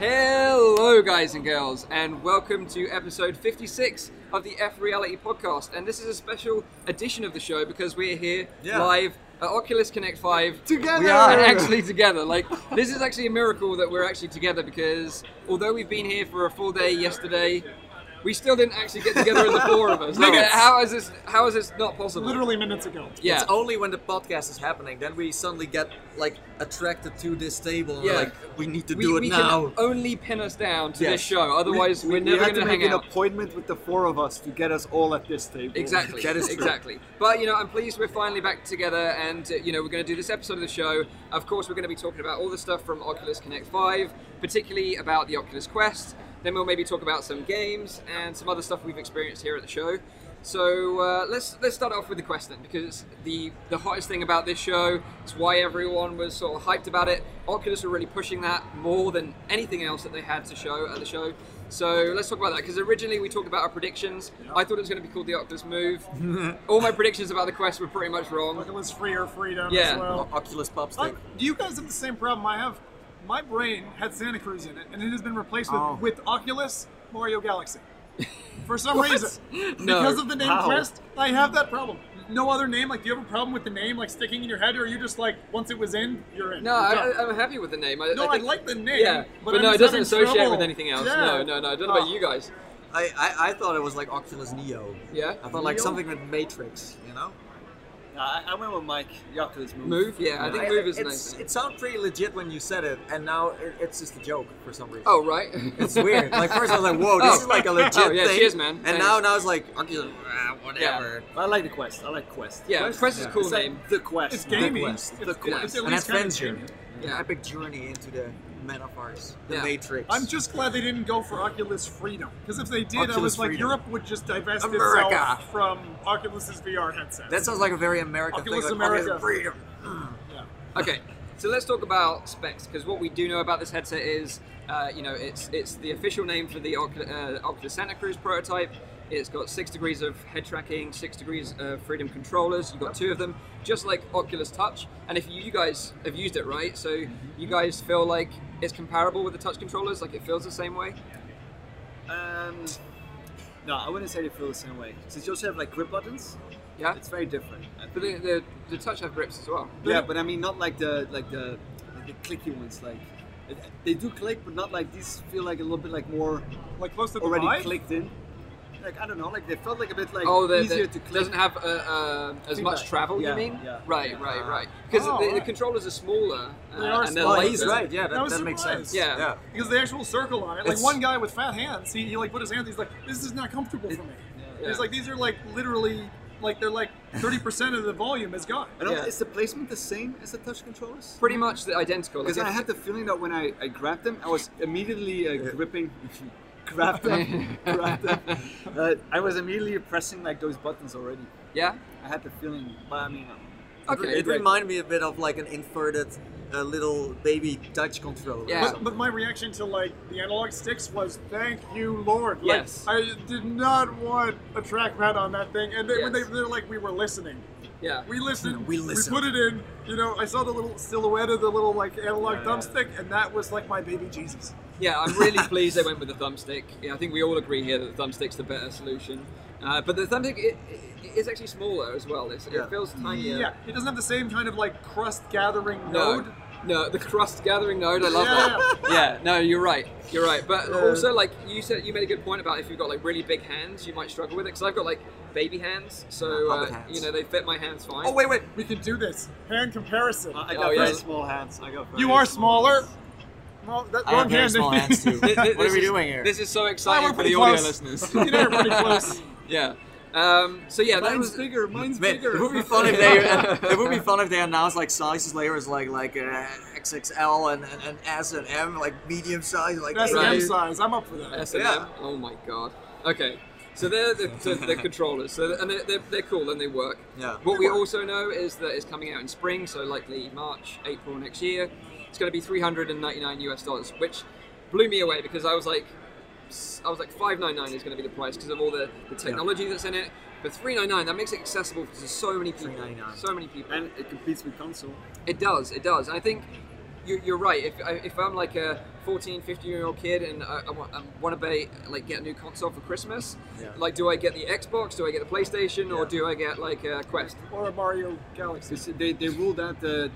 Hello, guys and girls, and welcome to episode 56 of the F Reality podcast. And this is a special edition of the show because we're here Yeah. live at Oculus Connect 5 Together! We are. and actually together. Like, this is actually a miracle that we're actually together because although we've been here for a full day yesterday, we still didn't actually get together as the four of us. Minutes. how is this? How is this not possible? Literally minutes ago. Yeah. It's only when the podcast is happening then we suddenly get like attracted to this table and Yeah. like we need to we, do it we now. can only pin us down to Yes. this show. Otherwise, we, are we never had going to hang make an appointment with the four of us to get us all at this table. Exactly. That is true. exactly. But you know, I'm pleased we're finally back together, and uh, you know, we're going to do this episode of the show. Of course, we're going to be talking about all the stuff from Oculus Connect 5, particularly about the Oculus Quest. Then we'll maybe talk about some games and some other stuff we've experienced here at the show. So uh, let's let's start off with the Quest then, because the the hottest thing about this show is why everyone was sort of hyped about it. Oculus were really pushing that more than anything else that they had to show at the show. So let's talk about that because originally we talked about our predictions. I thought it was going to be called the Oculus Move. All my predictions about the Quest were pretty much wrong. Oculus Free or freedom Yeah. as well. O- Oculus pop Uh, stick. do you guys have the same problem I have? My brain had Santa Cruz in it, and it has been replaced with, Oh. with Oculus Mario Galaxy. For some reason. No. Because of the name How? Quest, I have that problem. No other name? Like, do you have a problem with the name, like, sticking in your head, or are you just like, once it was in, you're in? No, You're I, done? I- I'm happy with the name. I, no, I, think- like the name. Yeah, but, but, no, it doesn't associate trouble. with anything else. Yeah. No, no, no. I don't know about you guys. I, I I thought it was like Oculus Neo. Yeah. I thought like Neo? something with Matrix, you know? I, I went with Mike. The move. Move. Yeah, I think I- move is nice. It sounded pretty legit when you said it, and now it, it's just a joke for some reason. Oh right. It's weird. Like first I was like, "Whoa, this Oh. is like a legit Oh, yeah, thing." cheers, man. And Thanks. now, now it's like Oculus, ah, whatever. I like the Quest. I like Quest. Yeah, Quest is a cool It's like name. the Quest. It's The. Quest. It's, The it's Quest. at An least kind of adventure, gaming. an Yeah. epic journey into the metaverse, the Yeah. Matrix. I'm just glad they didn't go for Oculus Freedom. Because if they did, I was like, Freedom. Europe would just divest America. itself from Oculus's VR headset. That sounds like a very American Oculus thing. Like, America. Oculus freedom. yeah. Okay, so let's talk about specs because what we do know about this headset is, uh, you know, it's it's the official name for the Ocul- uh, Oculus Santa Cruz prototype. It's got six degrees of head tracking, six degrees of freedom controllers. You've got two of them, just like Oculus Touch. And if you, guys have used it, right? So you guys feel like it's comparable with the touch controllers, like it feels the same way. Um, no, I wouldn't say they feel the same way. Since you also have like grip buttons, Yeah. it's very different. But the, the, the touch have grips as well. Yeah, but I mean not like the like the like the clicky ones. Like they do click, but not like these. Feel like a little bit like more Like close to already clicked in. Like I don't know, like they felt like a bit like oh, the, easier the, to click. doesn't have uh, uh, as much travel. Yeah, you mean? yeah, right, yeah. right, right. Because Oh, the, the controllers are smaller uh, They are and smaller. Oh, he's right. Yeah, that, that makes sense. Yeah. yeah. Because the actual circle on it, like It's- one guy with fat hands, he, he like put his hands. He's like, "This is not comfortable for me." Yeah. He's like, "These are like literally like they're like thirty percent of the volume is gone." I. Yeah. Is the placement the same as the touch controllers? Pretty much the identical. Like Because I had the feeling that when I, I grabbed them, I was immediately uh, gripping, grabbed them, grabbed them. Uh, I was immediately pressing like those buttons already. yeah. I had the feeling, but I mean, Okay. It reminded me a bit of like an inverted uh, little baby touch controller. Yeah. But, but my reaction to like the analog sticks was, "Thank you, Lord." Like, Yes. I did not want a trackpad on that thing, and they, when they Yes. they're like, "We were listening." Yeah. We listened. We listened. We put it in. You know, I saw the little silhouette of the little like analog Yeah, yeah. thumbstick, and that was like my baby Jesus. Yeah, I'm really pleased they went with the thumbstick. Yeah, I think we all agree here that the thumbstick's the better solution. Uh, but the thumbstick it, it is actually smaller as well. It's, Yeah. It feels tinier. Yeah, it doesn't have the same kind of like crust gathering No, node. no, the crust gathering node. I love Yeah. that. Yeah, no, you're right. You're right. But Uh, also, like you said, you made a good point about if you've got like really big hands, you might struggle with it. Because I've got like baby hands, so uh, hands. you know they fit my hands fine. Oh wait, wait, we can do this. Hand comparison. I Oh, got yeah. small hands. I got. Very you are small smaller. hands. Well, that I have very small hands too. Th- th- what are this we is- doing here? This is so exciting we're for pretty the audio listeners. you know, we're pretty close. yeah. Um, so yeah, that Mine's was bigger. Mine's Man, bigger. it would be fun if they it would be fun if they announced like sizes layers like like uh, XXL and, and, and S and M like medium size like That's hey, the M size. I'm up for that. S&M. Oh my god. Okay. So they're the, the, the controllers, so and they're, they're, they're cool and they work. Yeah. What we also know is that it's coming out in spring, so likely March, April next year. It's going to be 399 US dollars, which blew me away because I was like, I was like 599 is going to be the price because of all the, the technology that's in it. But 399 that makes it accessible to so many people. 399. So many people. and it competes with console. It does, it does. And I think you're, you're right. If, if I'm like a 14, 15 year old kid and I, I want, I want to like get a new console for Christmas, Yeah. like do I get the Xbox, do I get the PlayStation, or do I get like a Quest? Or a Mario Galaxy. They, they ruled out the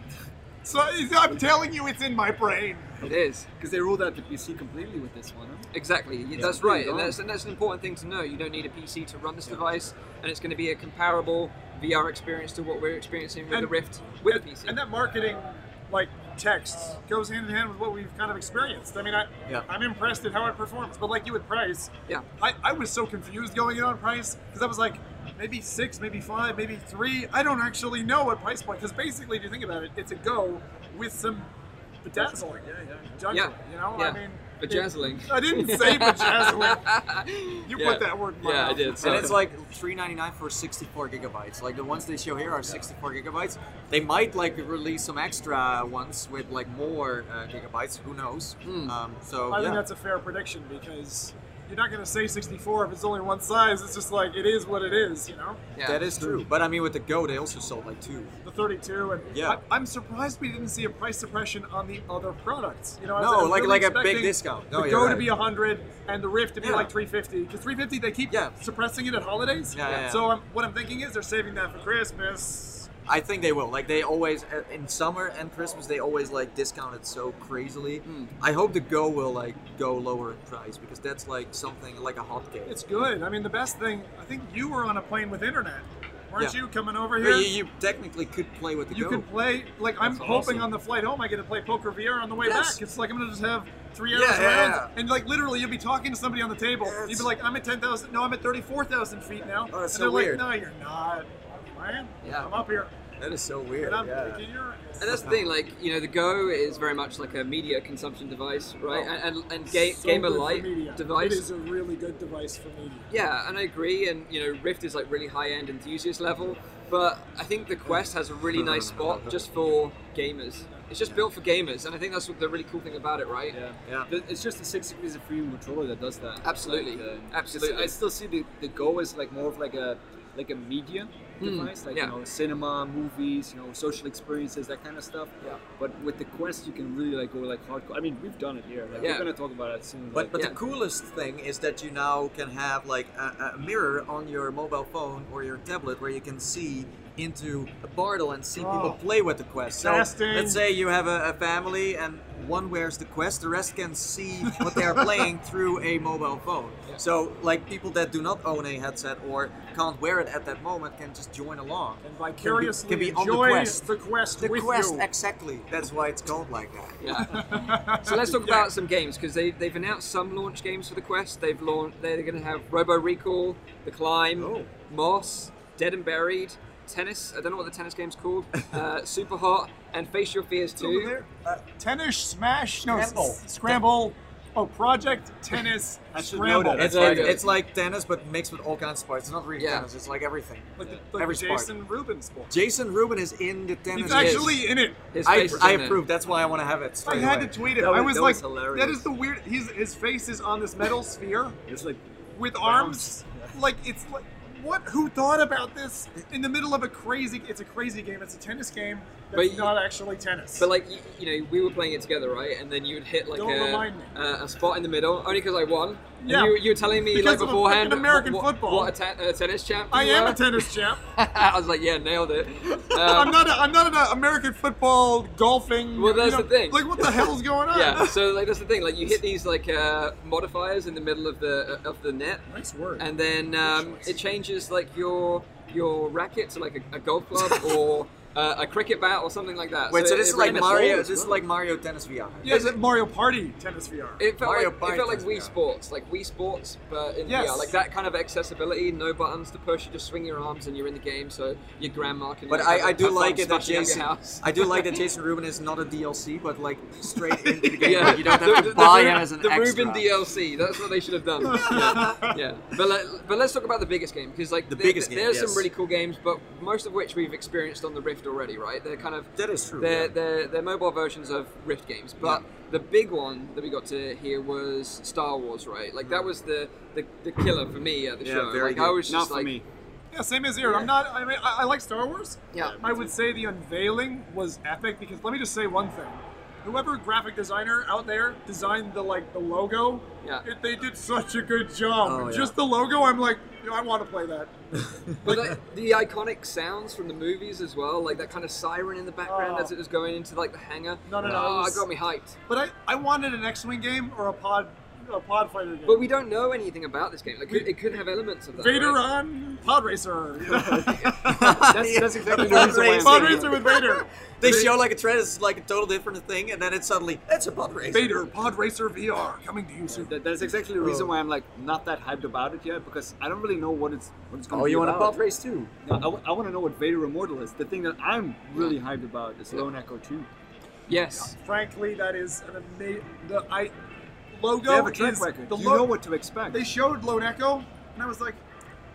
So I'm telling you, it's in my brain. It is. because they ruled out the PC completely with this one. Huh? Exactly, that's right, and that's, and that's an important thing to know. You don't need a PC to run this device, and it's going to be a comparable VR experience to what we're experiencing with And- the Rift with and, the PC. and that marketing, like text, goes hand in hand with what we've kind of experienced. I mean, I, Yeah. I'm impressed at how it performs. But like you with price, yeah, I, I was so confused going in on price because I was like, maybe six, maybe five, maybe three. I don't actually know what price point. Because basically, if you think about it, it's a go with some bedazzling. Yeah, yeah. Judging, Yeah. You know, yeah. I mean, bedazzling. I didn't say bedazzling. You Yeah. put that word in my Yeah, I mouth. did. And So it's like 3.99 for 64 gigabytes. Like the ones they show here are 64 gigabytes. They might like release some extra ones with like more uh, gigabytes. Who knows? Hmm. Um, so I yeah. think that's a fair prediction because you're not going to say 64 if it's only one size. It's just like it is what it is, you know. yeah. That is true. But I mean, with the Go, they also sold like two. The 32, and Yeah. I, I'm surprised we didn't see a price suppression on the other products. You know, I was- No, I was like- really like a big expecting discount. No, the oh, you're Go to be 100 and the Rift to be Yeah. like 350. Because 350, they keep Yeah. suppressing it at holidays. Yeah, yeah, yeah. So I'm, what I'm thinking is they're saving that for Christmas. I think they will. Like they always uh, in summer and Christmas, they always like discount it so crazily. Hmm. I hope the Go will like go lower in price because that's like something like a hot cake. It's good. I mean, the best thing. I think you were on a plane with internet, weren't Yeah. you? Coming over here. you, you technically could play with the You Go. can play like I'm That's hoping awesome. on the flight home I get to play poker VR on the way Yes. back. It's like I'm gonna just have three hours Yeah, yeah, around, yeah. and like literally you'll be talking to somebody on the table. Yeah, You'd be like, I'm at ten thousand. No, I'm at thirty-four thousand feet now. Oh, that's and so they're weird. like, No, you're not. Man, Yeah. I'm up here, That is so weird. and I'm yeah. kicking your. And that's the thing, like you know, the Go is very much like a media consumption device, right? Oh. and and, and ga- So gamer light media. device. It is a really good device for media. Yeah, and I agree. And you know, Rift is like really high-end enthusiast level, but I think the Quest has a really nice spot just for gamers. It's just built for gamers, and I think that's what the really cool thing about it, right? Yeah. Yeah. Th- It's just the six degrees of freedom controller that does that. Absolutely. Like, uh, Absolutely. I still see the, the Go as like more of like a like a media Hmm, device, like yeah. you know, cinema, movies, you know, social experiences, that kind of stuff. Yeah. But with the Quest, you can really like go like hardcore. I mean, we've done it here. Like, Yeah. We're gonna talk about it soon. But like, but Yeah. the coolest thing is that you now can have like a, a mirror on your mobile phone or your tablet where you can see into a portal and see people Oh. play with the Quest. So Testing. let's say you have a, a family and one wears the Quest, the rest can see what they are playing through a mobile phone. So like people that do not own a headset or can't wear it at that moment can just join along. And vicariously can be on the Quest. the quest The with Quest, you. exactly. That's why it's called like that. Yeah. so let's talk Yeah. about some games because they they've announced some launch games for the Quest. They've launched. They're going to have Robo Recall, The Climb, Oh. Moss, Dead and Buried, Tennis. I don't know what the tennis game's called. Uh, Super Hot and Face Your Fears It's over too. there. Uh, tennis, smash, no, s- Scramble. scramble. Oh, project, tennis, I should scramble. It's, like, it's like tennis, but mixed with all kinds of sports. It's not really Yeah. tennis. It's like everything. Like the, like Every the sport. Jason Rubin sport. Jason Rubin is in the tennis. He's He is. actually in it. His I, is I in it. approve. That's why I want to have it. I had away. to tweet it. That I was- was that like, was hilarious. that is the weird. His his face is on this metal sphere it's like with arms. Like it's like what? Who thought about this in the middle of a crazy? It's a crazy game. It's a tennis game. That's But not actually tennis. But like you, you know, we were playing it together, right? And then you would hit like Don't a, a, a spot in the middle, only because I won. Yeah. you, you were telling me Because like beforehand American what, football. what a, te- a tennis champ. I am were. a tennis champ. I was like, yeah, nailed it. Um, I'm not. A, I'm not an American football golfing. Well, that's you know, the thing. Like, what the hell's going on? yeah, so like that's the thing. Like you hit these like uh, modifiers in the middle of the of the net, nice word. and then um, it changes like your your racket to like a, a golf club or uh, a cricket bat or something like that. Wait, so this it is like Mario. forwards, This is like Mario Tennis VR. yeah, is it Mario Party tennis VR? It felt Mario like Party it felt like Wii yeah. Sports, like Wii Sports, but in Yes. VR, like that kind of accessibility, no buttons to push. You just swing your arms and you're in the game. So your grandma can. But I, I, a- I do like it that smashing up your Jason. house. I do like that Jason Rubin is not a DLC, but like straight into the game. Yeah, you don't have the, to the- buy him as an the extra. Rubin DLC. That's what they should have done. yeah, yeah. But let, but let's talk about the biggest game because like The biggest game, There's some really cool games, but most of which we've experienced on the Rift already, right? They're kind of That is true. they're, yeah. they're, they're mobile versions of Rift games. But Yeah. the big one that we got to hear was Star Wars, right? Like that mm. was the, the, the killer for me at the Yeah, show. very like I was just not for me. Yeah, same as here. I'm not. I mean, I, I like Star Wars. Yeah. I would say the unveiling was epic because let me just say one thing. Whoever graphic designer out there designed the like the logo, Yeah. it, they did such a good job. Oh, yeah. Just the logo, I'm like, you know, I want to play that. But like, the iconic sounds from the movies as well, like that kind of siren in the background Oh. as it was going into like the hangar. No, no, no, Oh, it was- it got me hyped. But I, I wanted an X-wing game or a pod a pod fighter game. But we don't know anything about this game. Like, it, it could have elements of that. Vader right? on Pod Racer. That's, that's exactly the reason why I'm pod Racer with Vader. They show like a trend it's like a total different thing, and then it's suddenly it's a pod race. Vader Pod Racer VR coming to you soon. That, that's exactly the reason Oh. why I'm like not that hyped about it yet because I don't really know what it's what it's going to Oh, be you want a about. pod race too? No, I, want to know what Vader Immortal is. The thing that I'm really hyped about is Lone Echo 2. Yes. Frankly, that is an amazing. The I logo They have a track is record. the you know what to expect. They showed Lone Echo, and I was like,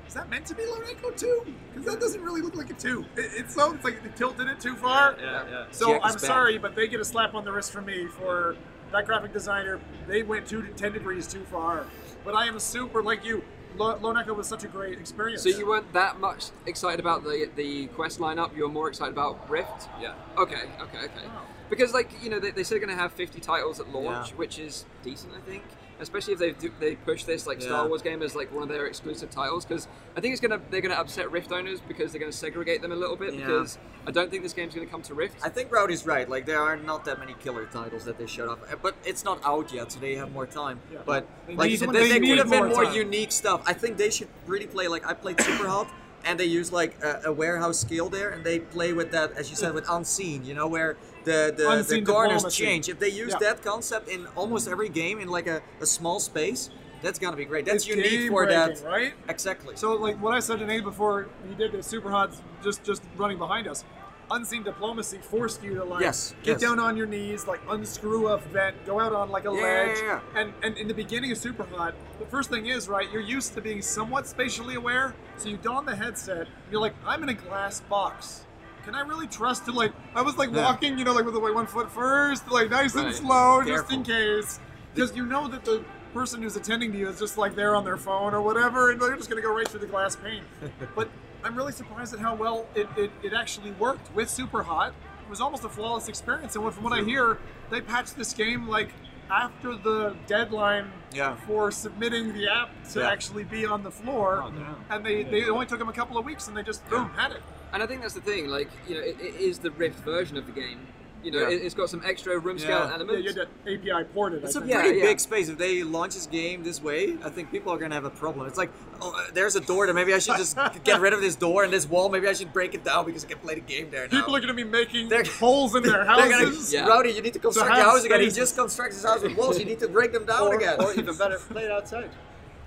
"Is that meant to be Lone Echo 2? Because that doesn't really look like a two. It, it sounds like they tilted it too far. yeah, yeah. So Jack I'm sorry, but they get a slap on the wrist from me for that graphic designer. They went two to ten degrees too far. But I am super like you. Lone Echo was such a great experience. So you weren't that much excited about the the quest lineup. You were more excited about Rift. Yeah. Okay. Okay. Okay. Oh. Because like you know they, they said they're going to have 50 titles at launch, Yeah. which is decent, I think. Especially if they do, they push this like Star Wars game as like one of their exclusive titles, because I think it's gonna they're gonna upset Rift owners because they're gonna segregate them a little bit. Yeah. Because I don't think this game's gonna come to Rift. I think Rowdy's right. Like there are not that many killer titles that they showed off, Uh, but it's not out yet, so they have more time. Yeah. But like need- they, they they could have been more more unique stuff. I think they should really play. Like I played Super Hot, and they use like a, a warehouse skill there, and they play with that, as you said, with unseen. You know where the the, the corners diplomacy. change. If they use Yeah. that concept in almost every game in like a, a small space, that's gonna be great. That's It's unique for that. right? Exactly. So like what I said to Nate before he did this, Super hot just just running behind us. Unseen diplomacy forced you to like Yes, get yes. down on your knees, like unscrew a vent, go out on like a Yeah, ledge. yeah, yeah. And and in the beginning of Super Hot, the first thing is right, you're used to being somewhat spatially aware, so you don the headset, you're like, I'm in a glass box. Can I really trust to like I was like walking, you know, like with like one foot first, like nice and Right. slow, just in case. Because you know that the person who's attending to you is just like there on their phone or whatever, and they're just gonna go right through the glass pane. but I'm really surprised at how well it, it, it actually worked with Super Hot. It was almost a flawless experience, and from what I hear, they patched this game like after the deadline Yeah. for submitting the app to Yeah. actually be on the floor, Oh, and they, they only took them a couple of weeks, and they just boom had it. And I think that's the thing. Like you know, it, it is the Rift version of the game. You know, Yeah. it, it's got some extra room scale Yeah. Yeah, you had that API ported. It's I a think. Pretty yeah. big space. If they launch this game this way, I think people are gonna have a problem. It's like, oh, uh, there's a door there. Maybe I should just get rid of this door and this wall. Maybe I should break it down because I can play the game there now. People are going to be making They're- holes in their They're gonna, houses. Yeah. Rowdy, you need to construct have your house again. He just constructs his house with walls. You need to break them down or, again. or even better, play it outside.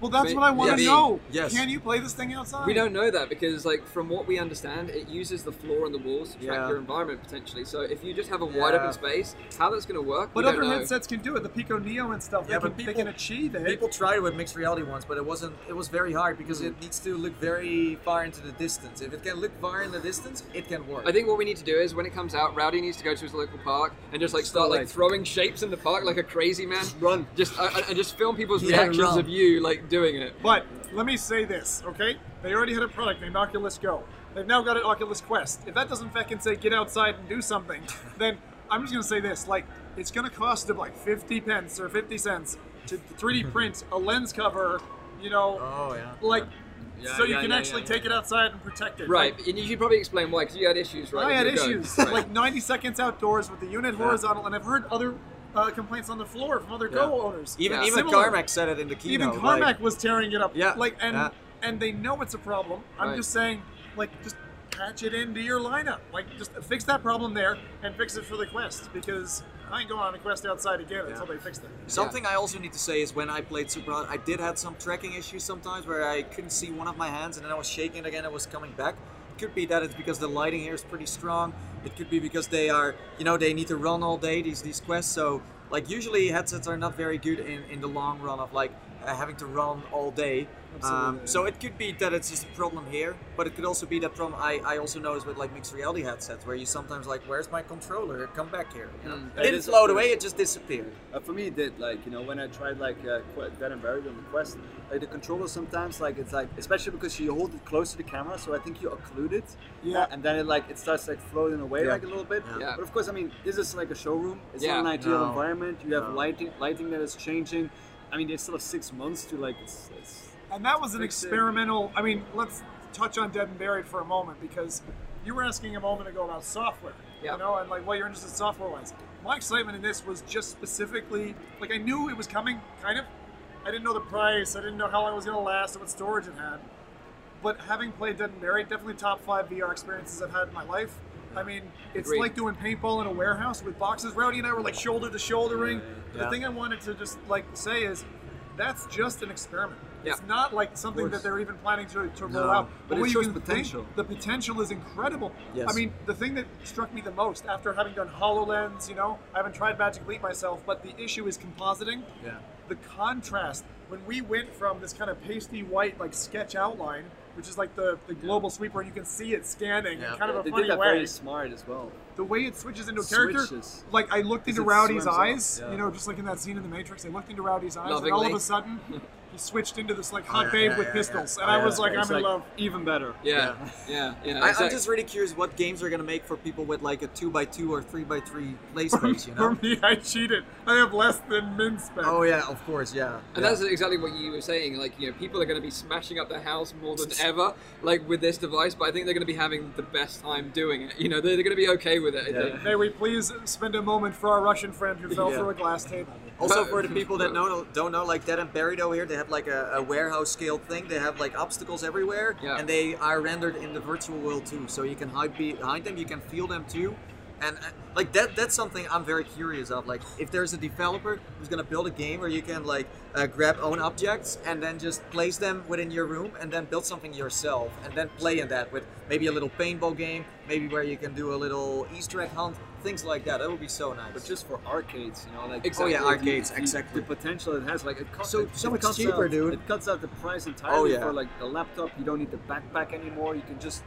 Well, that's But- what I want to yes. know. Yes. Can you play this thing outside? We don't know that because, like, from what we understand, it uses the floor and the walls to track Yeah. your environment potentially. So if you just have a wide open space, how that's going to work? But we don't other know. headsets can do it. The Pico Neo and stuff. Yeah, they, but can, they people- can achieve it. People tried it with mixed reality once, but it wasn't. It was very hard because it needs to look very far into the distance. If it can look far in the distance, it can work. I think what we need to do is when it comes out, Rowdy needs to go to his local park and just like start like like- throwing shapes in the park like a crazy man. Run. Just uh, and just film people's Yeah, reactions run. of you like doing it. But let me say this, okay? They already had a product named Oculus Go. They've now got an Oculus Quest. If that doesn't fucking say get outside and do something, then I'm just gonna say this: like, it's gonna cost them like 50 pence or 50 cents to 3D print a lens cover, you know, oh yeah. like, Yeah, so you yeah, can yeah, actually yeah, take it outside and protect it. Right, Like, and you should probably explain why because you had issues, right? I had your go. issues, Right. like 90 seconds outdoors with the unit horizontal, and I've heard other uh, complaints on the floor from other Go owners. Even Yeah. even Similar- Carmack said it in the keynote. Even Carmack like- was tearing it up. Yeah, Like and yeah. and they know it's a problem. I'm Right. just saying, like, just patch it into your lineup. Like, just fix that problem there and fix it for the Quest because I ain't going on a Quest outside again until they fix it. Something I also need to say is when I played Super Hot, I did have some tracking issues sometimes where I couldn't see one of my hands and then I was shaking it again. It was coming back. Could be that it's because the lighting here is pretty strong. It could be because they are, you know, they need to run all day these these quests. So like usually headsets are not very good in in the long run of like uh, having to run all day. Um, so it could be that it's just a problem here, but it could also be that problem I, I also noticed with like mixed reality headsets where you sometimes like, where's my controller? Come back here. You know? Mm. It It didn't float away, it just disappeared. Uh, for me, it did like you know when I tried like uh, Qu- Dead and Buried on the Quest, like the controller sometimes like it's like especially because you hold it close to the camera, so I think you occlude it. Yeah. And then it like it starts like floating away Yeah. like a little bit. Yeah. Yeah. But of course, I mean, this is like a showroom. It's Yeah. not an ideal No. environment. You have No. lighting, lighting that is changing. I mean, they still have six months to like. It's, it's, And that was an experimental. I mean, let's touch on Dead and Buried for a moment because you were asking a moment ago about software. Yeah. You know, and like what you're interested in software wise. My excitement in this was just specifically like I knew it was coming, kind of. I didn't know the price. I didn't know how long it was going to last and what storage it had. But having played Dead and Buried, definitely top five VR experiences I've had in my life. I mean, it's Agreed. like doing paintball in a warehouse with boxes. Rowdy and I were like shoulder to shouldering. Yeah. The thing I wanted to just like say is, that's just an experiment. Yeah. It's not like something that they're even planning to, to No, roll out. but what it you shows potential. Think, the potential is incredible. Yes. I mean, the thing that struck me the most after having done HoloLens, you know, I haven't tried Magic Leap myself, but the issue is compositing. Yeah. The contrast when we went from this kind of pasty white like sketch outline, which is like the, the global sweeper, and you can see it scanning Yeah. in kind of a they funny did that way. very smart as well. the way it switches into a character, Switches. like I looked into Rowdy's eyes, yeah. you know, just like in that scene in The Matrix, I looked into Rowdy's eyes, and all of a sudden, he switched into this like hot yeah, babe yeah, with yeah, pistols, yeah. and Oh, I yeah. was like, It's I'm in love. Even better. Yeah, yeah, yeah. I, I'm exact- just really curious what games are gonna make for people with like a two x two or three x three play space. You know? For me, I cheated. I have less than min spec. Oh yeah, of course, yeah. And yeah. that's exactly what you were saying. Like, you know, people are going to be smashing up their house more than ever, like with this device. But I think they're going to be having the best time doing it. You know, they're, they're going to be okay with it. I Yeah. May we please spend a moment for our Russian friend who fell Yeah. through a glass table? Also, for the people that know, don't know, like Dead and Buried over here, they have like a, a warehouse scale thing. They have like obstacles everywhere, Yeah. and they are rendered in the virtual world too. So you can hide behind them, you can feel them too, and uh, like that—that's something I'm very curious of. Like, if there's a developer who's gonna build a game where you can like uh, grab own objects and then just place them within your room, and then build something yourself, and then play in that with maybe a little paintball game, maybe where you can do a little Easter egg hunt, things like that. That would be so nice. But just for arcades, you know, like Exactly. Oh, yeah, arcades, the- exactly. The potential it has, like it cuts, So- it, so it much cheaper, out, dude. It cuts out the price entirely Oh, yeah. for like the laptop. You don't need the backpack anymore. You can just.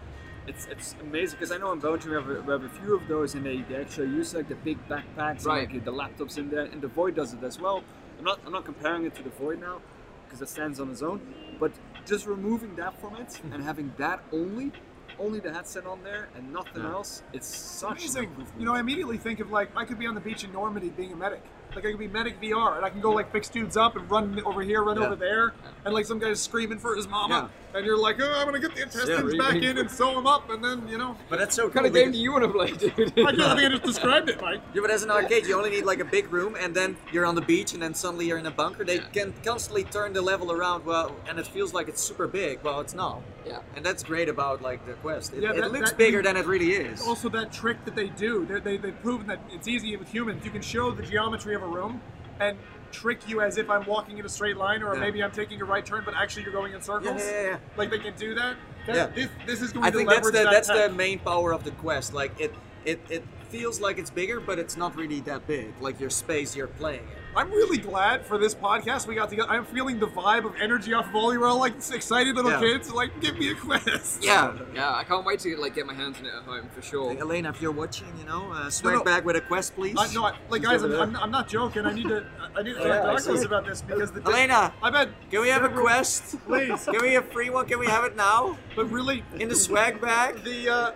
It's, it's amazing because I know in Belgium we have, a, we have a few of those and they, they actually use like the big backpacks Right. and like, the laptops in there and the Void does it as well. I'm not I'm not comparing it to the Void now because it stands on its own, but just removing that from it and hmm. having that only, only the headset on there and nothing Yeah. else, it's such an Amazing. improvement. You know, I immediately think of like I could be on the beach in Normandy being a medic. Like I could be medic VR, and I can go like fix dudes up and run over here, run Yeah. over there, and like some guy's screaming for his mama, and you're like, oh, I'm gonna get the intestines Yeah. back in and sew them up, and then you know, But that's so What kind of game do you want to play, dude? I just think I just described it, Mike. Yeah, but as an arcade, you only need like a big room, and then you're on the beach, and then suddenly you're in a bunker. They Yeah. can constantly turn the level around, well, and it feels like it's super big. Well, it's not, yeah. and that's great about like the Quest. It, Yeah, it looks that- bigger than it really is. Also, that trick that they do, they, they, they've proven that it's easy with humans. You can show the geometry of a room and trick you as if I'm walking in a straight line, or Yeah. maybe I'm taking a right turn, but actually you're going in circles. Yeah, yeah, yeah, yeah. Like they can do that. That- Yeah. This, this is going I to think that's the that that's the main power of the Quest. Like it, it, it feels like it's bigger, but it's not really that big. Like your space you're playing in. I'm really glad for this podcast we got together. I'm feeling the vibe of energy off of all you all like excited little Yeah. kids. Like, give me a quest. Yeah. Yeah, I can't wait to like get my hands on it at home for sure. Hey, Elena, if you're watching, you know, uh, swag no. back with a Quest, please. I, no, I, like guys, I'm. I'm, I'm not joking. I need to I need to talk yeah, to I Douglas about this because the Elena, I've had can we have a Quest? Please, Can we have a free one? Can we have it now? but really In the swag bag? the uh,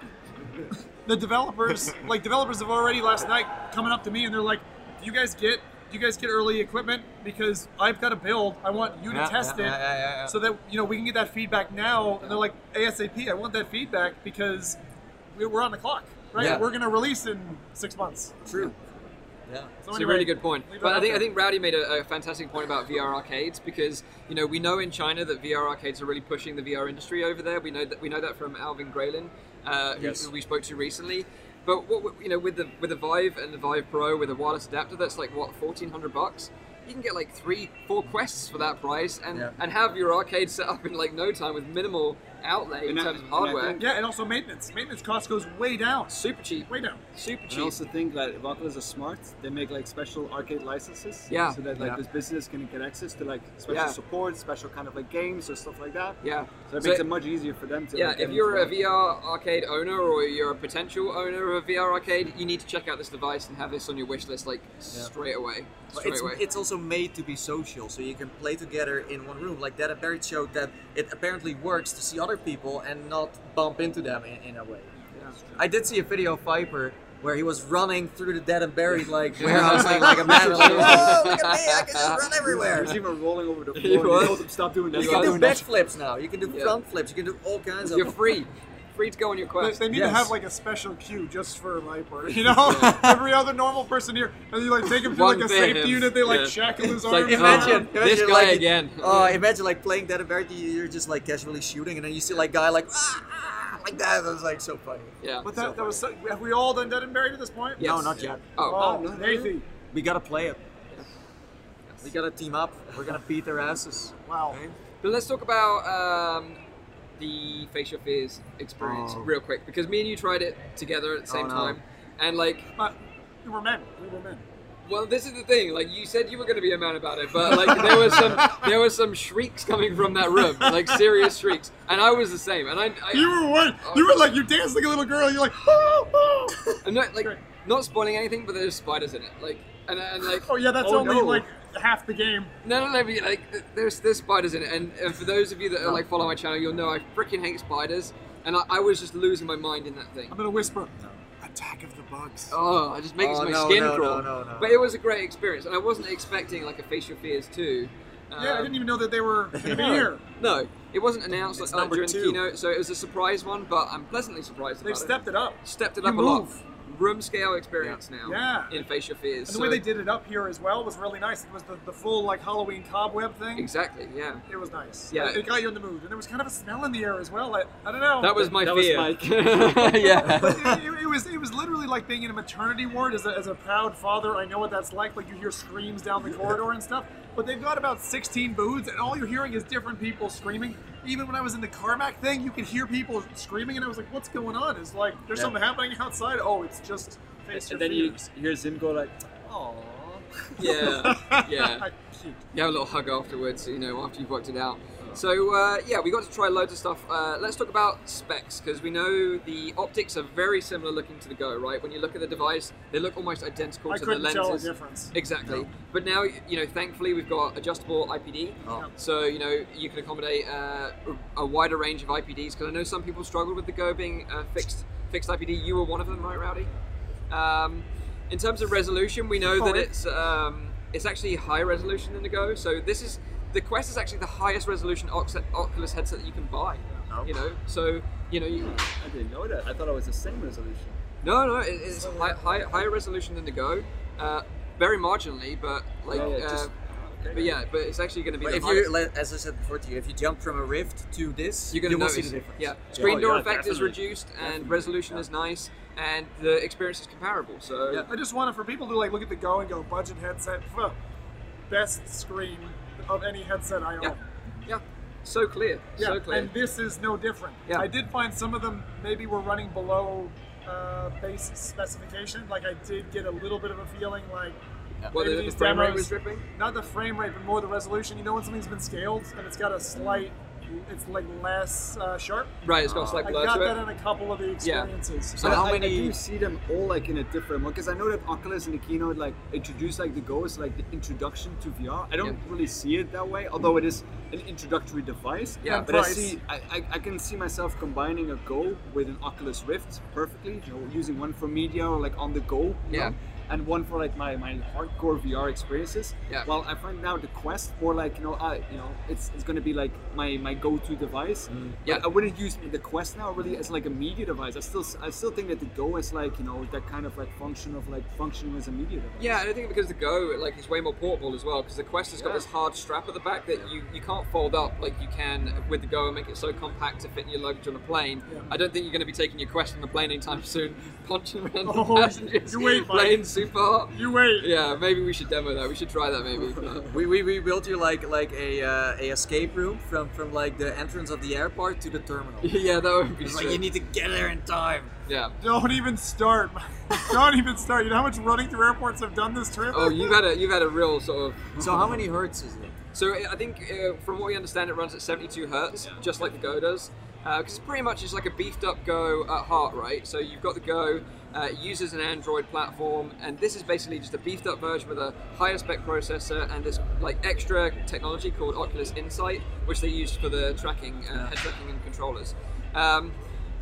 the developers like developers have already last night coming up to me and they're like, "Do you guys get do you guys get early equipment because I've got a build. I want you to Yeah, test yeah, it so that you know we can get that feedback now." And they're like, "ASAP, I want that feedback because we- we're on the clock, right? We're gonna release in six months." True. Yeah. So It's anyway, a really good point. But I think I think Rowdy made a, a fantastic point about VR arcades because you know we know in China that VR arcades are really pushing the VR industry over there. We know that we know that from Alvin Graylin, uh, who, who we spoke to recently. But what you know with the with the Vive and the Vive Pro with a wireless adapter, that's like what fourteen hundred bucks. you can get like three, four quests for that price, and Yeah. and have your arcade set up in like no time with minimal outlay in And I- terms of hardware. think- Yeah, and also maintenance. Maintenance cost goes way down. Super cheap, Way down. super And I cheap. also think that if Oculus is smart, they make like special arcade licenses. Yeah. So that like Yeah. this business can get access to like special Yeah. support, special kind of like games or stuff like that. yeah. So it So- makes it much easier for them to. Yeah, like, if you're a. VR arcade owner or you're a potential owner of a VR arcade, you need to check out this device and have this on your wish list like straight away. Straight it's, away. it's also made to be social, so you can play together in one room. Like Dead and Buried showed that it apparently works to see other people and not bump into them in, in a way. I did see a video of Viper where he was running through the dead and buried like warehouse like, like a man. Like, Whoa, look at me! I can just run everywhere. There's even rolling over the floor. He and they told them stop doing that. You can do doing that. backflips now. You can do Yeah. front flips. You can do all kinds of. You're free. Free to go on your They, quest. they need to have like a special queue just for Viper. You know, every other normal person here, and you like take him to like a safety him. unit. They like Yeah. shackle his arms. like, Imagine, Oh, imagine this guy like, again. Oh, imagine like playing Dead and Buried. you- You're just like casually shooting, and then you see like guy like ah, like that. It was like so funny. yeah. But that, that was so, have we all done Dead and Buried at this point? Yes. No, not yet. Oh, Oh, no, no, no. Nathan. We gotta play it. We gotta team up. We're gonna beat their asses. Wow. But let's talk about um, the Face Your Fears experience Oh. real quick because me and you tried it together at the same Oh, no. time, and like, But we were men. We were men. well, this is the thing. Like, you said you were going to be a man about it, but like, there was some there was some shrieks coming from that room, like serious shrieks, and I was the same. And I, I You were what? You were like you danced like a little girl. You're like, oh, oh. I'm not like not spoiling anything, but there's spiders in it, like, and, and like, Oh yeah, that's Oh, only no. like half the game. No, no, no. But, like, there's there's spiders in it, and, and for those of you that like follow my channel, you'll know I freaking hate spiders, and I, I was just losing my mind in that thing. I'm gonna whisper. Attack of the bugs. Oh, it just makes Oh, my no, skin no, crawl. no, no, no. But it was a great experience, and I wasn't expecting like a Face Your Fears too. yeah, I didn't um, even know that they were gonna be here. no, it wasn't announced like, number during the keynote, so it was a surprise one. But I'm pleasantly surprised. They've about stepped it up. stepped it You up a lot. Move. Room scale experience now. Yeah. In Face Your Fears. And the way they did it up here as well was really nice. It was the, the full like Halloween cobweb thing. Exactly. Yeah. It was nice. Yeah. It got you in the mood. And there was kind of a smell in the air as well. I, I don't know. That was my That was fear. Mike. yeah. But it, it, it was it was literally like being in a maternity ward as a, as a proud father. I know what that's like. Like you hear screams down the corridor and stuff. But they've got about 16 booths, and all you're hearing is different people screaming. Even when I was in the Carmack thing, you could hear people screaming, and I was like, "What's going on?" Is like there's Yeah. something happening outside. Oh, it's just face and then you hear Zim go like, "Aww." Yeah. Yeah. You have a little hug afterwards, you know, after you've worked it out. So uh, yeah, we got to try loads of stuff. Uh, let's talk about specs because we know the optics are very similar looking to the Go, right? When you look at the device, they look almost identical I to the couldn't tell a lenses. difference. Exactly. No. But now, you know, thankfully we've got adjustable IPD. Oh. So, you know, you can accommodate uh, a wider range of IPDs because I know some people struggled with the Go being uh, fixed fixed IPD. You were one of them, right, Rowdy? Um, in terms of resolution, we know that it's um, it's actually higher resolution than the Go. So this is the Quest is actually the highest resolution Oculus headset that you can buy. Oh. You know, so you know you I didn't know that. I thought it was the same resolution. no no it, it's high, high, higher resolution than the Go. Uh, very marginally, but like. Yeah, yeah, uh, just- okay. but yeah, but it's actually going to be But the if you, as I said before to you, if you jump from a Rift to this, You're going to will notice see the difference. Yeah, screen Oh, door yeah, effect is reduced and resolution is nice, and the experience is comparable. So Yeah. I just wanted for people to like look at the Go and go budget headset, pho, best screen of any headset I own. yeah, yeah, so clear, Yeah, so clear. and this is no different. Yeah. I did find some of them maybe were running below uh, base specification. Like I did get a little bit of a feeling like Well, maybe the, the frame rate demos- was dripping. not the frame rate, but more the resolution. You know when something's been scaled and it's got a slight, it's like less uh, sharp. Right, it's got a slight I blur got to that it. in a couple of the experiences. So But how I, I many- do you see them all like in a different one because I know that Oculus in the keynote like introduced like the Go as like the introduction to VR. I don't Yeah. really see it that way, although it is an introductory device. Yeah. but I see I, I, I can see myself combining a Go with an Oculus Rift perfectly. You know, using one for media or like on the go. Yeah. know, And one for like my, my hardcore VR experiences. Yeah. While I find now the Quest more like you know I you know it's, it's gonna be like my, my go-to device. Mm. Yeah. I wouldn't use the Quest now really as like a media device. I still I still think that the Go is like you know that kind of like function of like functioning as a media device. Yeah, and I think because the Go like is way more portable as well because the Quest has got this hard strap at the back that you, you can't fold up like you can with the Go and make it so compact to fit in your luggage on a plane. Yeah. I don't think you're going to be taking your Quest on the plane anytime soon, punching around Oh, the passengers, you wait, Mike. playing super hot. You wait. Yeah, maybe we should demo that. We should try that maybe. We, we, we built you like like a uh, a escape room from from like the entrance of the airport to the terminal. yeah, that would be It's like you need to get there in time. Yeah. Don't even start. Don't even start. You know how much running through airports I've done this trip? Oh, you've had a you've had a real sort of. So how many hertz is it? So I think uh, from what we understand, it runs at 72 hertz, just like the Go does. Because pretty much it's like a beefed up Go at heart, right? So you've got the Go, uh, uses an Android platform, and this is basically just a beefed up version with a higher spec processor and this like extra technology called Oculus Insight, which they use for the tracking, uh, head tracking and controllers. Um,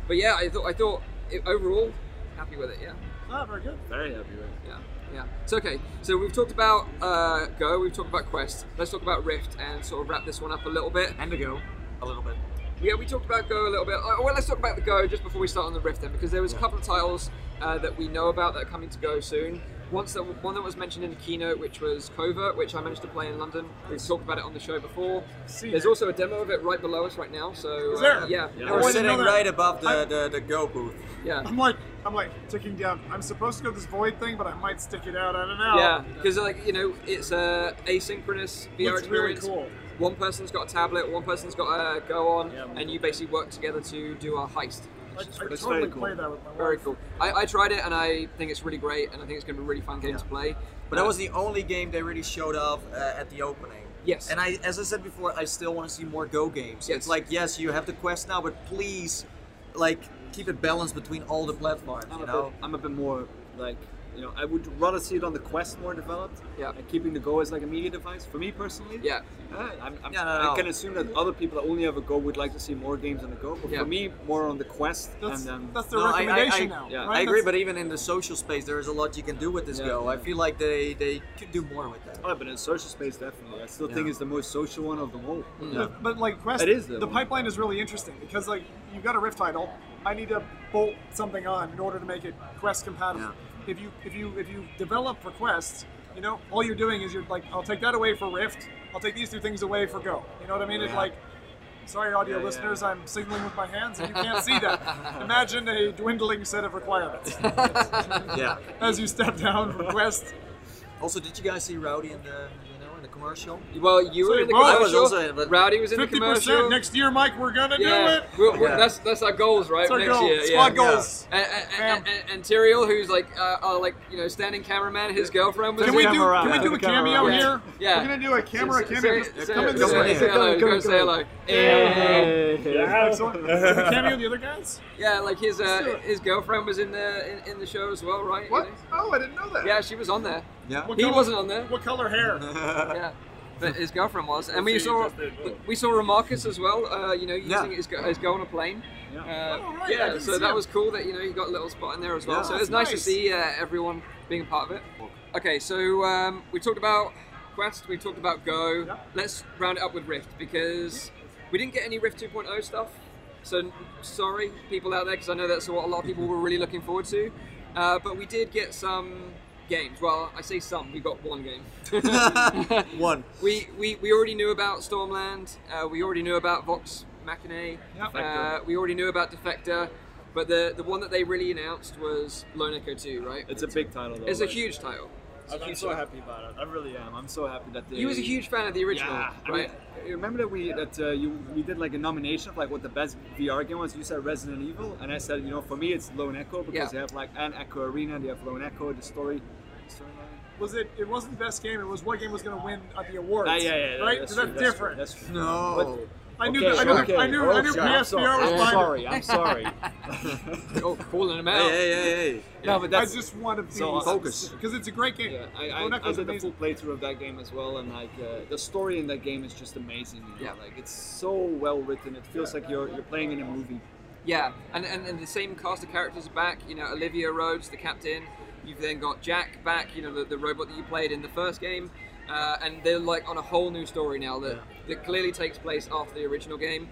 but yeah, I thought I thought it, overall happy with it. Yeah. Ah, very good. Very happy with it. Yeah, yeah. It's okay. So we've talked about uh, Go, we've talked about Quest. Let's talk about Rift and sort of wrap this one up a little bit. And to go a little bit. Yeah, we talked about Go a little bit. Uh, well, let's talk about the Go just before we start on the Rift then, because there was a couple of titles uh, that we know about that are coming to Go soon. Once that, one that was mentioned in the keynote, which was Covert, which I managed to play in London. We've talked about it on the show before. See There's also a demo of it right below us right now. So Is there? uh, yeah, Yeah. We're Oh, I didn't sitting know right above the, the, the Go booth. yeah. I'm like, I'm like ticking down. I'm supposed to go this void thing, but I might stick it out. I don't know. Yeah, because like you know, it's a asynchronous VR Looks really experience. cool. One person's got a tablet, one person's got a Go on, Yeah. and you basically work together to do a heist. I, I totally very cool. play that with my Very cool. I, I tried it and I think it's really great, and I think it's going to be a really fun game Yeah. to play. But that was the only game they really showed off uh, at the opening. Yes. And I, as I said before, I still want to see more Go games. Yes. It's like, yes, you have the Quest now, but please, like, keep it balanced between all the platforms. I'm, You know. bit, I'm a bit more like, you know, I would rather see it on the Quest more developed. Yeah. And keeping the Go as like a media device. For me personally. Yeah. Uh, I'm, I'm, Yeah, no, no. I can assume that other people that only have a Go would like to see more games on the Go. But Yeah. for me, more on the Quest. That's, and then that's their No, I- I- recommendation I- now. yeah. right? I agree, That's- but even in the social space, there is a lot you can do with this Yeah. Go. I feel like they, they could do more with that. Oh, but in social space, definitely. I still think Yeah. it's the most social one of them all. But, but like Quest, It is, the though. pipeline is really interesting because like you've got a Rift title. I need to bolt something on in order to make it Quest compatible. Yeah. If you if you if you develop requests, you know, all you're doing is you're like, I'll take that away for Rift. I'll take these two things away for Go. You know what I mean? It's like. Sorry, audio Yeah, yeah. listeners, I'm signaling with my hands and you can't see that. Imagine a dwindling set of requirements yeah. as you step down from Quest. Also, did you guys see Rowdy in the commercial? Well, you So were in the both- commercial. was also but- Rowdy was in the commercial. percent next year, Mike. We're gonna yeah. do it. We'll- we'll- Yeah. That's that's our goals, right? It's our next goal. year. Squad yeah. goals. And, and, and, and Tyrael, who's like uh, our like you know standing cameraman, his girlfriend was Can in we it. do? camera Can we do a cameo around. here? Yeah. We're gonna do a camera cameo. say- Just say- come in say- this come way. say hello, go say hello. Excellent. Cameo the other guys? Yeah, like his uh, his girlfriend was in the in, in the show as well, right? What? Oh, I didn't know that. Yeah, she was on there. Yeah. What He color- wasn't on there. What color hair? Yeah. But his girlfriend was, and we Let's saw just did well. we saw Remarcus as well. Uh, you know, using Yeah. his go, his go on a plane. Yeah. Uh, Oh, right, yeah, so that him. was cool that you know you got a little spot in there as well. Yeah. so it's That's nice, to see uh, everyone being a part of it. Okay, so um, we talked about Quest, we talked about Go. Yeah. Let's round it up with Rift because we didn't get any Rift 2.0 stuff. So sorry, people out there, because I know that's what a lot of people were really looking forward to. Uh, but we did get some games. Well, I say some. We got one game. One. We, we, we already knew about Stormland. Uh, we already knew about Vox Machina. Yep. Uh, we already knew about Defector. But the, the one that they really announced was Lone Echo 2, right? It's a big title though. It's a huge title. I'm, so happy about it. I really am. I'm so happy that they. He was a huge fan of the original, Yeah, I mean, you remember that we that uh, you we did like a nomination of like what the best VR game was. You said Resident Evil, and I said you know for me it's Lone Echo because Yeah. they have like an Echo Arena, they have Lone Echo, the story, storyline. Was it? It wasn't the best game. It was what game was going to win at the awards. Ah, yeah, yeah, yeah, right. that's, So true, that's, true, different. That's true. No. I knew. Okay, that, I knew. okay. I knew. I knew. Oh, I'm PSVR sorry. was I'm behind sorry. I'm sorry. oh, calling him out. Hey, hey, hey, hey. no, but I that's just want to be So, focus. because it's a great game. Yeah, I, Lone I, I Echo's did the amazing. full playthrough of that game as well, and like uh, the story in that game is just amazing. you know, Yeah. like it's so well written. It feels like you're you're playing in a movie. Yeah, and, and, and the same cast of characters are back. You know, Olivia Rhodes, the captain. You've then got Jack back. You know, the, the robot that you played in the first game, uh, and they're like on a whole new story now that that clearly takes place after the original game.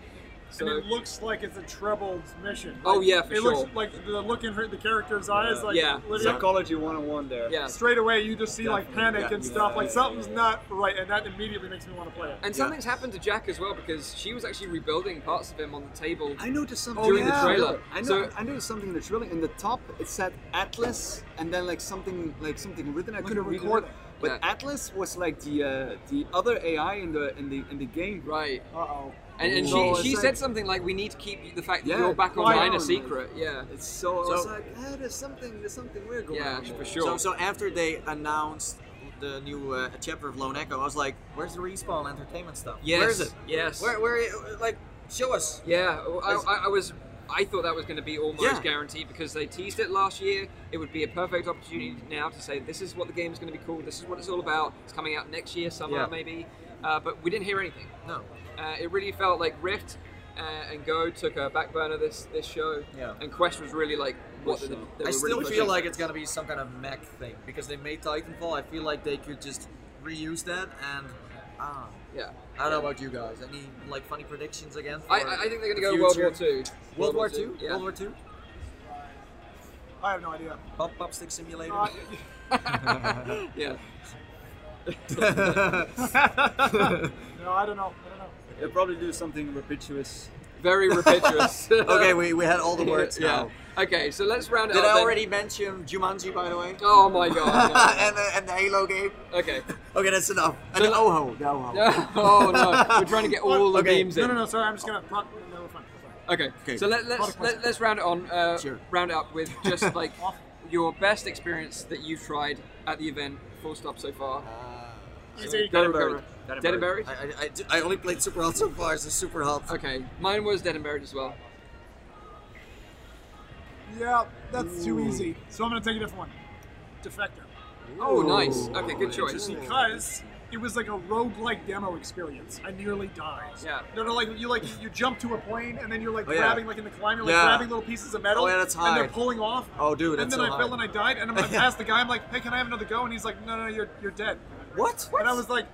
So and it looks like it's a troubled mission. Oh, Like, yeah, for it sure. It looks like the look in her, the character's eyes, like Yeah. Lydia, Psychology 101 there. yeah. straight away you just see like panic yeah, and yeah, stuff. Like something's yeah. not right, and that immediately makes me want to play it. And something's happened to Jack as well because she was actually rebuilding parts of him on the table. I noticed something During in the trailer. I know. So- I noticed something in the trailer. In the top, it said Atlas, and then like something like something written. I Like couldn't record. it. But Yeah. Atlas was like the uh, the other AI in the in the in the game. Right. Uh oh. And, and So she, she it's said something like, "We need to keep the fact that Yeah, you're back online a secret." Yeah. It's so, I was like, ah, there's something there's something weird going Yeah, on. for sure. So, so after they announced the new uh, chapter of Lone Echo, I was like, "Where's the respawn entertainment stuff? Yes. Where is it? Yes. Where, where, like, show us." Yeah, I, I, I was. I thought that was going to be almost Yeah. guaranteed because they teased it last year. It would be a perfect opportunity now to say this is what the game is going to be called. This is what it's all about. It's coming out next year, summer Yeah. maybe. Uh, but we didn't hear anything. No. Uh, it really felt like Rift uh, and Go took a back burner this this show. Yeah. And Quest was really like what they, they were I still really feel like it's gonna be some kind of mech thing because they made Titanfall. I feel like they could just reuse that and ah. Yeah. I don't know about you guys. Any like funny predictions again? For I, I I think they're going to the go World War future? Two. World War Two. Yeah. World War Two. I have no idea. Pop pop stick simulator. Uh, yeah. No, I don't know. I don't know. They'll probably do something repetitious. Very repetitious. okay, we, we had all the words yeah. now. Okay, so let's round it Did up. I then. already mention Jumanji by the way? Oh my god. and, the, and the Halo game. Okay. Okay, that's enough. And So- the Oho, the Oho. oh no, we're trying to get all the Okay. beams No, in. no, no. Sorry, I'm just gonna. Pro- no, we're fine. We're. Okay. Okay. So let, let's Product let, let's round it on. Uh, Sure. Round it up with just like your best experience that you've tried at the event. Full stop so far. Easy. Dead and Buried. buried. Dead and Dead and Buried. buried. I, I, I, d- I only played Super Hot so far, so Super Hot. Okay. Mine was dead and buried as well. Yeah, that's too easy. So I'm gonna take a different one. Defector. Oh, nice. Okay, good choice. interesting. Because it was like a roguelike demo experience. I nearly died. Yeah. No, no, like you like you jump to a plane and then you're like Oh, yeah. grabbing like in the climb, you're like Yeah. grabbing little pieces of metal. Oh, yeah, that's And they're pulling off. Oh, dude, And that's then so I fell and I died, and I'm like past the guy. I'm like, hey, can I have another go? And he's like, no, no, you're you're dead. What? And I was like,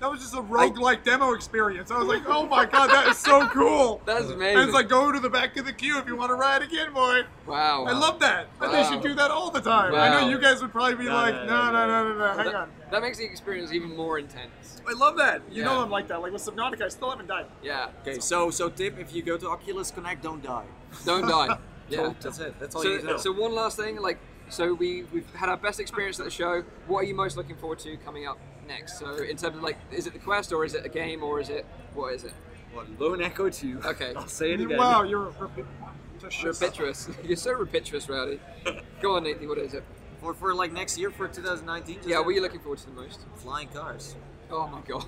that was just a roguelike demo experience. I was like, oh my god, that is so cool. That's amazing. And it's like, go to the back of the queue if you want to ride again, boy. wow. I love that. And they should do that all the time. I know you guys would probably be No, like, no, no, no, no, no, no, no, hang that, on. that makes the experience even more intense. I love that. You know I'm like that. Like with Subnautica, I still haven't died. Yeah. Okay, so so tip: if you go to Oculus Connect, don't die. Don't die. Yeah. That's it. That's all you need to know. so one last thing, like, so we we've had our best experience at the show. What are you most looking forward to coming up next? So in terms of like, is it the quest or is it a game or is it what is it? What, Lone Echo 2. Okay. I'll say it again. Wow, you're repetitious. Repetitious. You're so repetitious, Rowdy. Go on, Nathan. What is it? for for like next year for 2019. Yeah, what are you looking forward to the most? flying cars. Oh my god.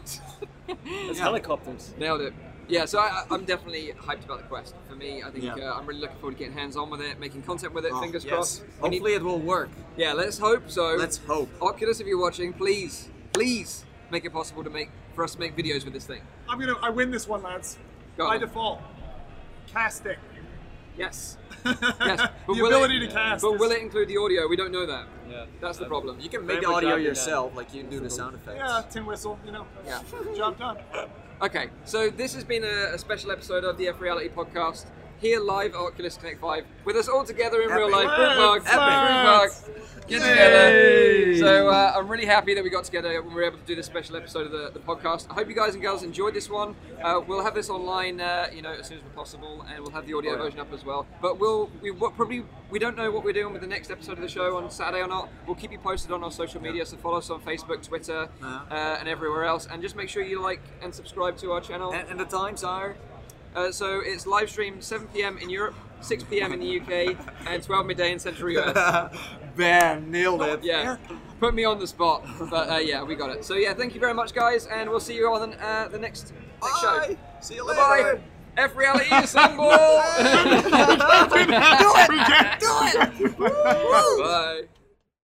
It's helicopters. Nailed it. Yeah, so I, I'm definitely hyped about the quest. For me, I think Yeah. uh, I'm really looking forward to getting hands on with it, making content with it. Oh, fingers yes. crossed. We need- Hopefully, it will work. yeah, let's hope so. Let's hope. Oculus, if you're watching, please, please make it possible to make for us to make videos with this thing. I'm gonna. I win this one, lads. Go By on. default. Casting. Yes. yes. Yes. the will ability it, to cast. But is- will it include the audio? We don't know that. Yeah. That's the problem. You can make the audio yourself, like you do the sound effects. Yeah, tin whistle. You know. Yeah. Job done. Okay, so this has been a, a special episode of the F Reality Podcast. Here live at Oculus Connect 5 with us all together in real life. Group hug, Epic. group hug. Get together. So uh, I'm really happy that we got together when we were able to do this special episode of the, the podcast. I hope you guys and girls enjoyed this one. Uh, we'll have this online, uh, you know, as soon as possible, and we'll have the audio Oh, yeah. version up as well. But we'll we what, probably we don't know what we're doing with the next episode of the show on Saturday or not. We'll keep you posted on our social media. So follow us on Facebook, Twitter, Uh-huh. uh, and everywhere else, and just make sure you like and subscribe to our channel. And, and the times are. Uh, so it's live stream 7 p.m. in Europe, 6 p.m. in the UK, and 12 midday in Central US. Bam! Nailed it. Yeah, put me on the spot, but uh, yeah, we got it. So yeah, thank you very much, guys, and we'll see you on uh, the next, next show. Bye. See you later. bye. F reality assemble. Do it. Do it. Bye.